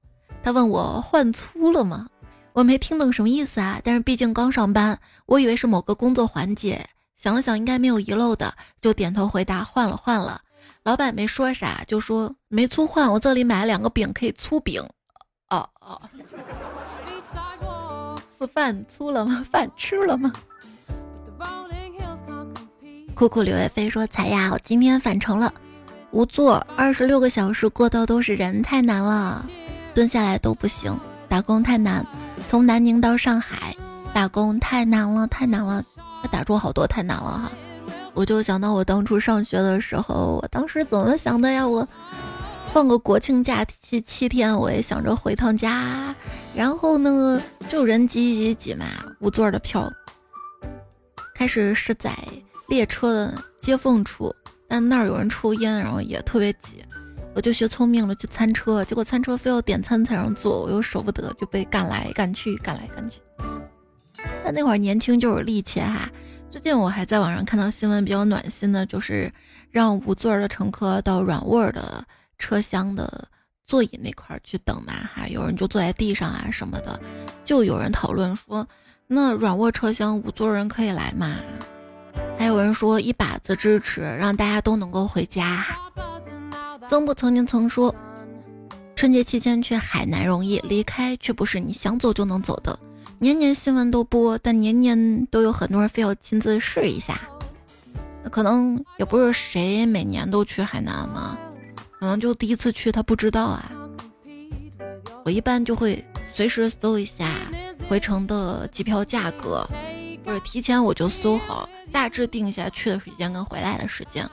他问我换粗了吗？我没听懂什么意思啊，但是毕竟刚上班，我以为是某个工作环节。想了想，应该没有遗漏的，就点头回答换了换了。老板没说啥，就说没粗换，我这里买了两个饼，可以粗饼。哦哦，是饭粗了吗？饭吃了吗？酷酷刘亦菲说：“彩呀，我今天返程了。”无座，二十六个小时过道都是人，太难了，蹲下来都不行。打工太难，从南宁到上海打工太难了，太难了。他打住好多太难了哈，我就想到我当初上学的时候，我当时怎么想的呀？我放个国庆假期七天，我也想着回趟家，然后呢就人挤挤挤嘛，无座的票，开始是在列车的接缝处。但那儿有人抽烟，然后也特别挤，我就学聪明了去餐车，结果餐车非要点餐才让坐，我又舍不得，就被赶来赶去，赶来赶去。但那会儿年轻就有力气哈。最近我还在网上看到新闻，比较暖心的，就是让无座的乘客到软卧的车厢的座椅那块儿去等嘛哈。有人就坐在地上啊什么的，就有人讨论说，那软卧车厢无座人可以来吗？有人说一把子支持，让大家都能够回家。曾不曾经曾说，春节期间去海南容易，离开却不是你想走就能走的。年年新闻都播，但年年都有很多人非要亲自试一下。那可能也不是谁每年都去海南嘛，可能就第一次去他不知道啊。我一般就会随时搜一下回程的机票价格。就是提前我就搜好，大致定下去的时间跟回来的时间。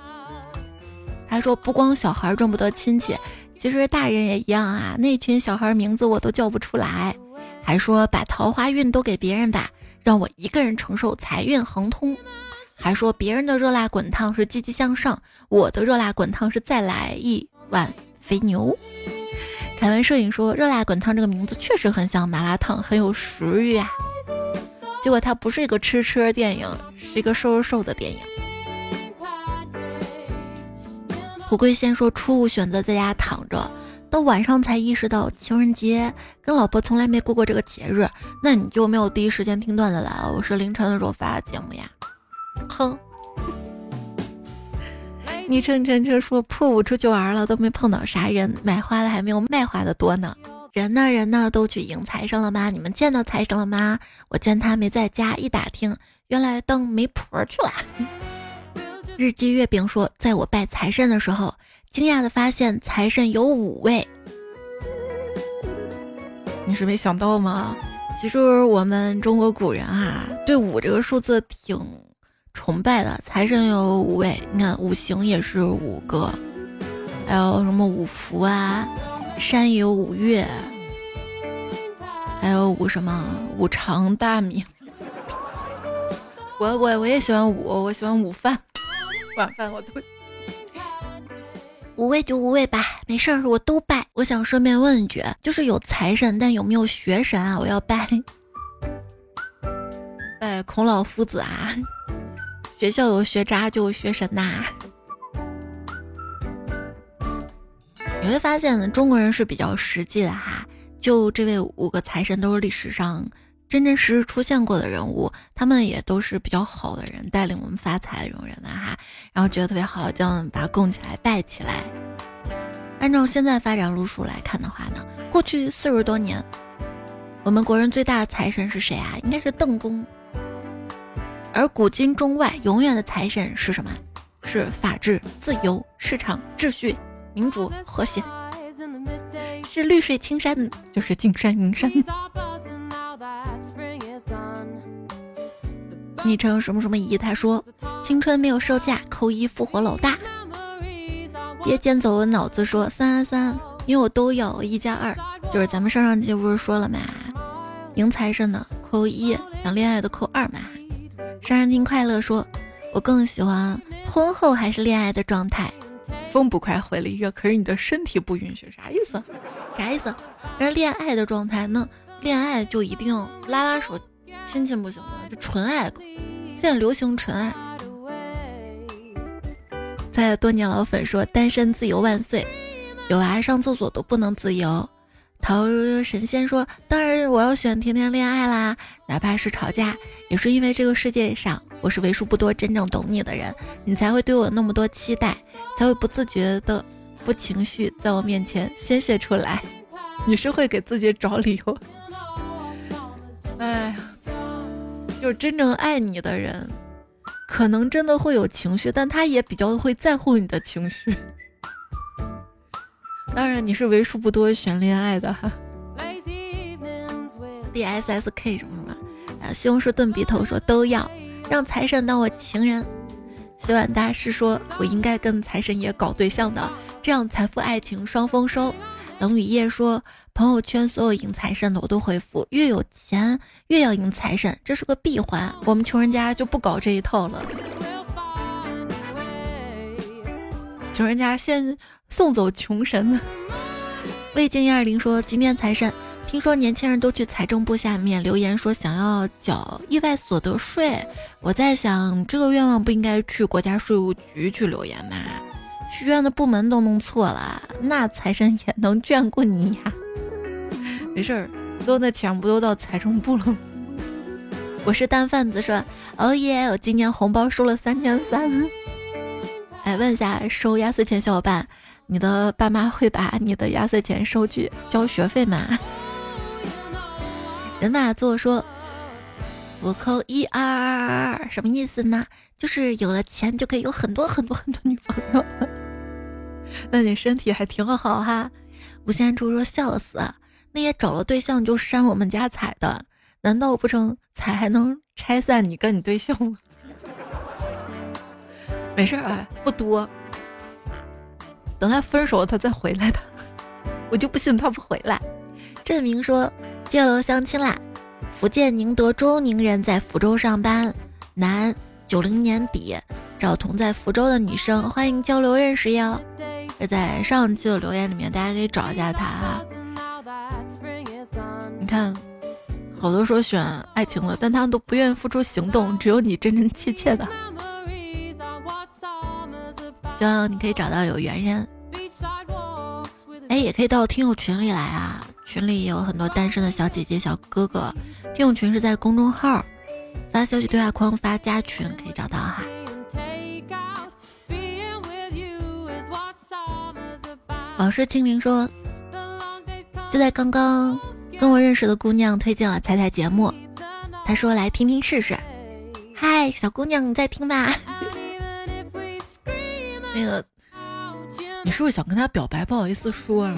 还说不光小孩认不得亲戚，其实大人也一样啊。那群小孩名字我都叫不出来。还说把桃花运都给别人吧，让我一个人承受财运亨通。还说别人的热辣滚烫是积极向上，我的热辣滚烫是再来一碗肥牛。凯文摄影说热辣滚烫这个名字确实很像麻辣烫，很有食欲啊。结果它不是一个吃吃电影，是一个瘦瘦瘦的电影。胡贵先说初五选择在家躺着，到晚上才意识到情人节跟老婆从来没过过这个节日。那你就没有第一时间听段子来了？我是凌晨的时候发的节目呀。哼。昵称晨晨说破五出去玩了都没碰到啥人，买花的还没有卖花的多呢。人呢？人呢？都去迎财神了吗？你们见到财神了吗？我见他没在家，一打听，原来当媒婆去了。<laughs> 日记月饼说，在我拜财神的时候，惊讶的发现财神有五位。你是没想到吗？其实我们中国古人啊，对五这个数字挺崇拜的。财神有五位，你看五行也是五个，还有什么五福啊？山有五岳，还有五什么五常大米。我我我也喜欢五，我喜欢午饭、<laughs> 晚饭我都。五味就五味吧，没事儿，我都拜。我想顺便问一句，就是有财神，但有没有学神啊？我要拜 <laughs> 拜孔老夫子啊！学校有学渣就有学神呐。你会发现呢中国人是比较实际的哈，就这位五个财神都是历史上真真实实出现过的人物，他们也都是比较好的人，带领我们发财的这种人呢哈，然后觉得特别好，就把它供起来拜起来。按照现在发展路数来看的话呢，过去四十多年，我们国人最大的财神是谁啊？应该是邓公。而古今中外永远的财神是什么？是法治、自由、市场、秩序。民主和谐是绿水青山，就是金山银山。昵称什么什么姨，他说青春没有售价，扣一复活老大。别捡走我脑子，说三三三，因为我都要一加二，就是咱们上上期不是说了吗？迎财神的扣一，想恋爱的扣二嘛。上上听快乐说，我更喜欢婚后还是恋爱的状态。风不快回了一个，可是你的身体不允许，啥意思？啥意思？人恋爱的状态，那恋爱就一定拉拉手、亲亲不行吗？就纯爱，现在流行纯爱。在多年老粉说单身自由万岁，有娃上厕所都不能自由。桃神仙说：“当然我要选甜甜恋爱啦，哪怕是吵架，也是因为这个世界上我是为数不多真正懂你的人，你才会对我那么多期待，才会不自觉的不情绪在我面前宣泄出来。<laughs> 你是会给自己找理由。哎呀，就是真正爱你的人，可能真的会有情绪，但他也比较会在乎你的情绪。”当然，你是为数不多选恋爱的哈。D S S K 什么什么，啊，西红柿炖鼻头说都要让财神当我情人。洗碗大师说，我应该跟财神爷搞对象的，这样财富爱情双丰收。冷雨夜说，朋友圈所有迎财神的我都回复，越有钱越要迎财神，这是个闭环。我们穷人家就不搞这一套了。穷人家先。送走穷神。魏静一二零说：“今天财神，听说年轻人都去财政部下面留言说想要缴意外所得税。我在想，这个愿望不应该去国家税务局去留言吗？许愿的部门都弄错了，那财神也能眷顾你呀？没事儿，所有的钱不都到财政部了吗？”我是蛋贩子说：“哦耶，我今年红包收了三千三。”哎，问一下收压岁钱小伙伴。你的爸妈会把你的压岁钱收据交学费吗？<laughs> 人马座说：“我扣一二二二二，什么意思呢？就是有了钱就可以有很多很多很多女朋友。<laughs> 那你身体还挺好哈。”无限猪说：“笑死，那些找了对象就删我们家彩的，难道不成彩还能拆散你跟你对象吗？” <laughs> 没事儿啊，不多。等他分手了，他再回来的，我就不信他不回来。振明说：“接楼相亲啦，福建宁德中宁人在福州上班，男，九零年底，找同在福州的女生，欢迎交流认识哟。”在上期的留言里面，大家可以找一下他哈。你看，好多说选爱情了，但他们都不愿意付出行动，只有你真真切切的。希望你可以找到有缘人，哎，也可以到听友群里来啊！群里有很多单身的小姐姐、小哥哥。听友群是在公众号发消息对话框发加群，可以找到哈。老师清灵说，就在刚刚跟我认识的姑娘推荐了彩彩节目，她说来听听试试。嗨，小姑娘，你在听吗？那个，你是不是想跟他表白？不好意思说。啊。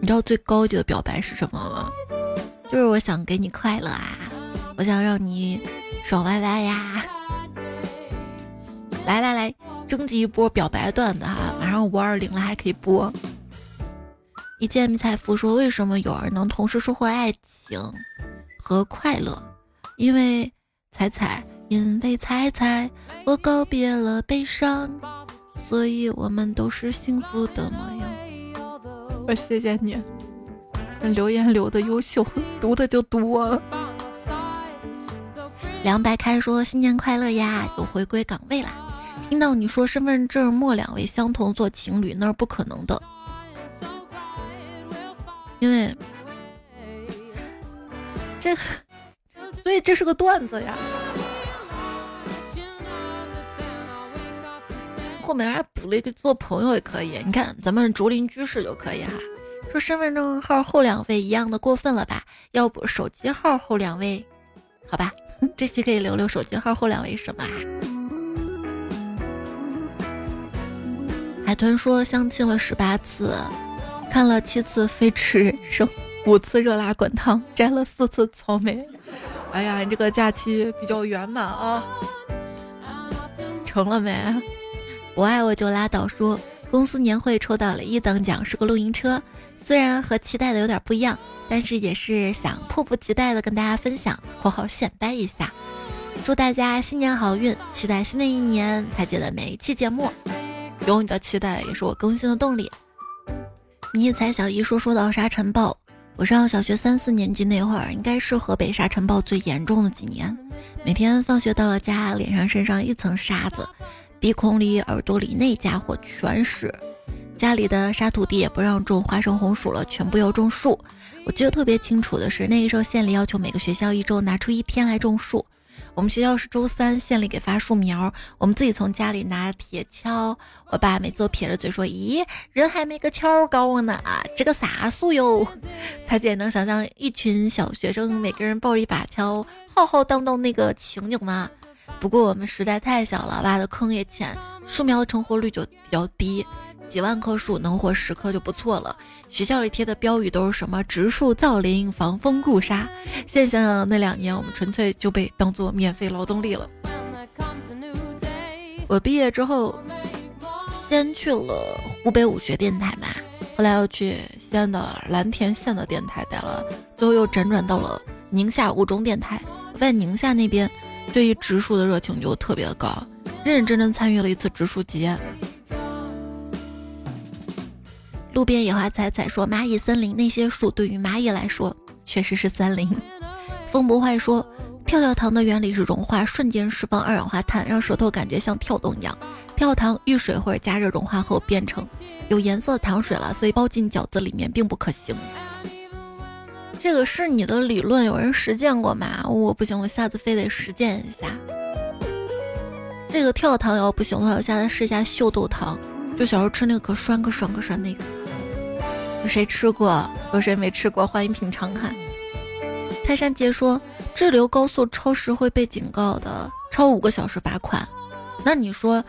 你知道最高级的表白是什么吗？就是我想给你快乐啊，我想让你爽歪歪呀。来来来，征集一波表白段子哈，马上五二零了还可以播。一见迷彩服说，为什么有人能同时收获爱情和快乐？因为彩彩，因为彩彩，我告别了悲伤，所以我们都是幸福的模样。我谢谢你，留言留的优秀，读的就多。凉白开说新年快乐呀，又回归岗位啦。听到你说身份证末两位相同做情侣，那是不可能的，因为这。所以这是个段子呀，后面还补了一个做朋友也可以。你看咱们竹林居士就可以哈，说身份证号后两位一样的过分了吧？要不手机号后两位，好吧？这期可以留留手机号后两位什么啊？海豚说相亲了十八次，看了七次《飞驰人生》，五次热辣滚烫，摘了四次草莓。哎呀，你这个假期比较圆满啊！成了没？不爱我就拉倒。说公司年会抽到了一等奖，是个露营车，虽然和期待的有点不一样，但是也是想迫不及待的跟大家分享（括号显摆一下）。祝大家新年好运，期待新的一年才姐的每一期节目。有你的期待也是我更新的动力。迷彩小姨说说到沙尘暴，我上小学三四年级那会儿，应该是河北沙尘暴最严重的几年。每天放学到了家，脸上身上一层沙子，鼻孔里耳朵里那家伙全是。家里的沙土地也不让种花生红薯了，全部要种树。我记得特别清楚的是，那个时候县里要求每个学校一周拿出一天来种树。我们学校是周三县里给发树苗，我们自己从家里拿铁锹。我爸每次都撇着嘴说：“咦，人还没个锹高呢啊，这个啥树哟？” <laughs> 彩姐能想象一群小学生每个人抱着一把锹，浩浩荡荡那个情景吗？不过我们实在太小了，挖的坑也浅，树苗的成活率就比较低。几万棵树能活十棵就不错了。学校里贴的标语都是什么“植树造林，防风固沙”。现在想想，那两年我们纯粹就被当做免费劳动力了。我毕业之后，先去了湖北武学电台嘛，后来又去西安的蓝田县的电台待了，最后又辗转到了宁夏五中电台。在宁夏那边，对于植树的热情就特别的高，认认真真参与了一次植树节。路边野花采采说：“蚂蚁森林那些树对于蚂蚁来说确实是森林。<laughs> ”风不坏说：“跳跳糖的原理是融化，瞬间释放二氧化碳，让舌头感觉像跳动一样。跳跳糖遇水或者加热融化后变成有颜色的糖水了，所以包进饺子里面并不可行。”这个是你的理论，有人实践过吗？我不行，我下次非得实践一下。这个跳跳糖要不行的话，我下次试一下秀豆糖，就小时候吃那个可酸可爽可酸那个。有谁吃过？有谁没吃过？欢迎品尝看。泰山杰说，滞留高速超时会被警告的，超五个小时罚款。那你说，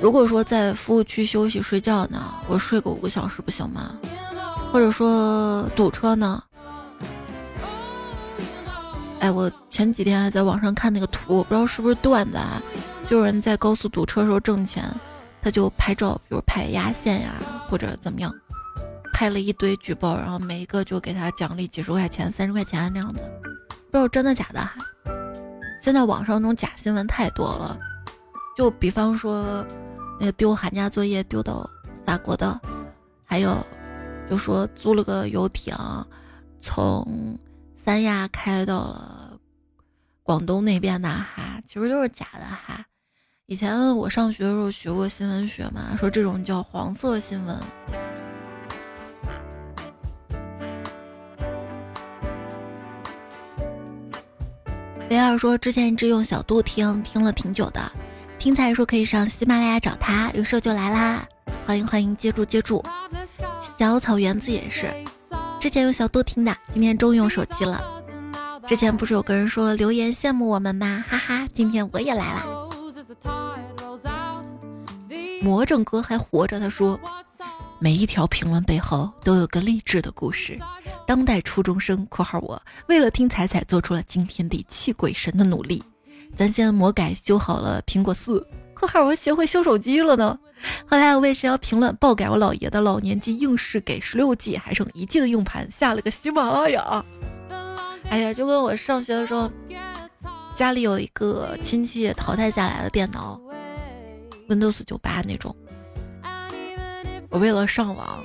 如果说在服务区休息睡觉呢？我睡个五个小时不行吗？或者说堵车呢？哎，我前几天还在网上看那个图，不知道是不是段子啊？就有人在高速堵车时候挣钱，他就拍照，比如拍压线呀，或者怎么样。拍了一堆举报，然后每一个就给他奖励几十块钱、三十块钱这样子，不知道真的假的哈。现在网上那种假新闻太多了，就比方说那个丢寒假作业丢到法国的，还有就说租了个游艇从三亚开到了广东那边的哈，其实都是假的哈。以前我上学的时候学过新闻学嘛，说这种叫黄色新闻。维尔说：“之前一直用小度听，听了挺久的。听才说可以上喜马拉雅找他，有事就来啦。欢迎欢迎，接住接住。小草原子也是，之前用小度听的，今天终于用手机了。之前不是有个人说留言羡慕我们吗？哈哈，今天我也来啦。魔怔哥还活着，他说。”每一条评论背后都有个励志的故事。当代初中生（括号我）为了听彩彩做出了惊天地泣鬼神的努力。咱先魔改修好了苹果四（括号我学会修手机了呢）。后来我为谁要评论爆改我姥爷的老年机硬是给十六 G 还剩一 G 的硬盘下了个喜马拉雅。哎呀，就跟我上学的时候，家里有一个亲戚淘汰下来的电脑，Windows 九八那种。我为了上网，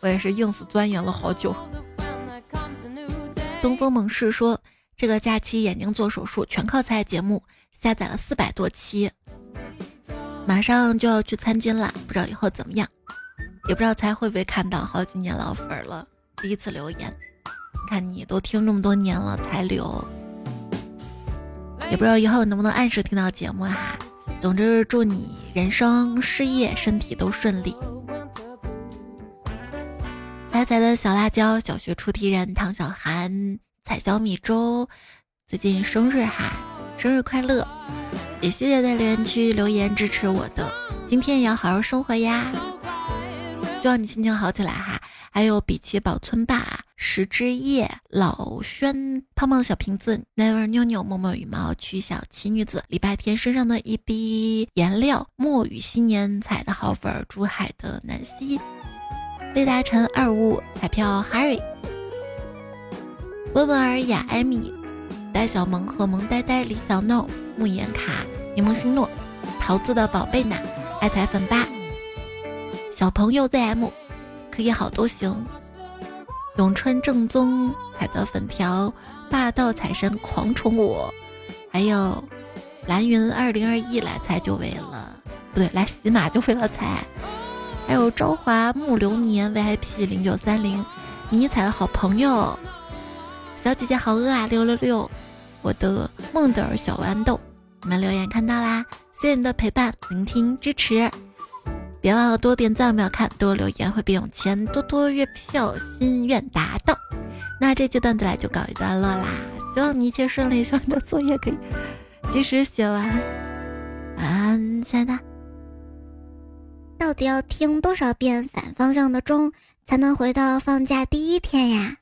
我也是硬死钻研了好久。东风猛士说，这个假期眼睛做手术全靠猜节目，下载了四百多期，马上就要去参军了，不知道以后怎么样，也不知道猜会不会看到好几年老粉了，第一次留言，看你都听这么多年了才留，也不知道以后能不能按时听到节目啊。总之祝你人生、事业、身体都顺利。彩的小辣椒，小学出题人唐小涵，彩小米粥，最近生日哈，生日快乐！也谢谢在留言区留言支持我的，今天也要好好生活呀，希望你心情好起来哈。还有比奇宝村霸、石之夜、老轩、胖胖小瓶子、never 妞妞、默默羽毛、曲小七女子、礼拜天身上的一滴颜料、墨雨新年彩的好粉、珠海的南希。雷达尘二五彩票 Harry，温文尔雅艾米，呆小萌和萌呆呆、李小闹、慕言卡、柠檬星诺、桃子的宝贝奶、爱彩粉吧、小朋友 ZM，可以好都行。永春正宗彩的粉条、霸道彩神狂宠我，还有蓝云二零二一来猜就为了不对，来洗马就为了猜。还有朝华暮流年 VIP 零九三零迷彩的好朋友，小姐姐好饿啊六六六，我的梦的小豌豆，你们留言看到啦，谢谢你的陪伴、聆听、支持，别忘了多点赞，不要看多留言会变有钱，多多月票，心愿达到。那这期段子来就告一段落啦，希望你一切顺利，希望你的作业可以及时写完。晚安，亲爱的。到底要听多少遍反方向的钟才能回到放假第一天呀？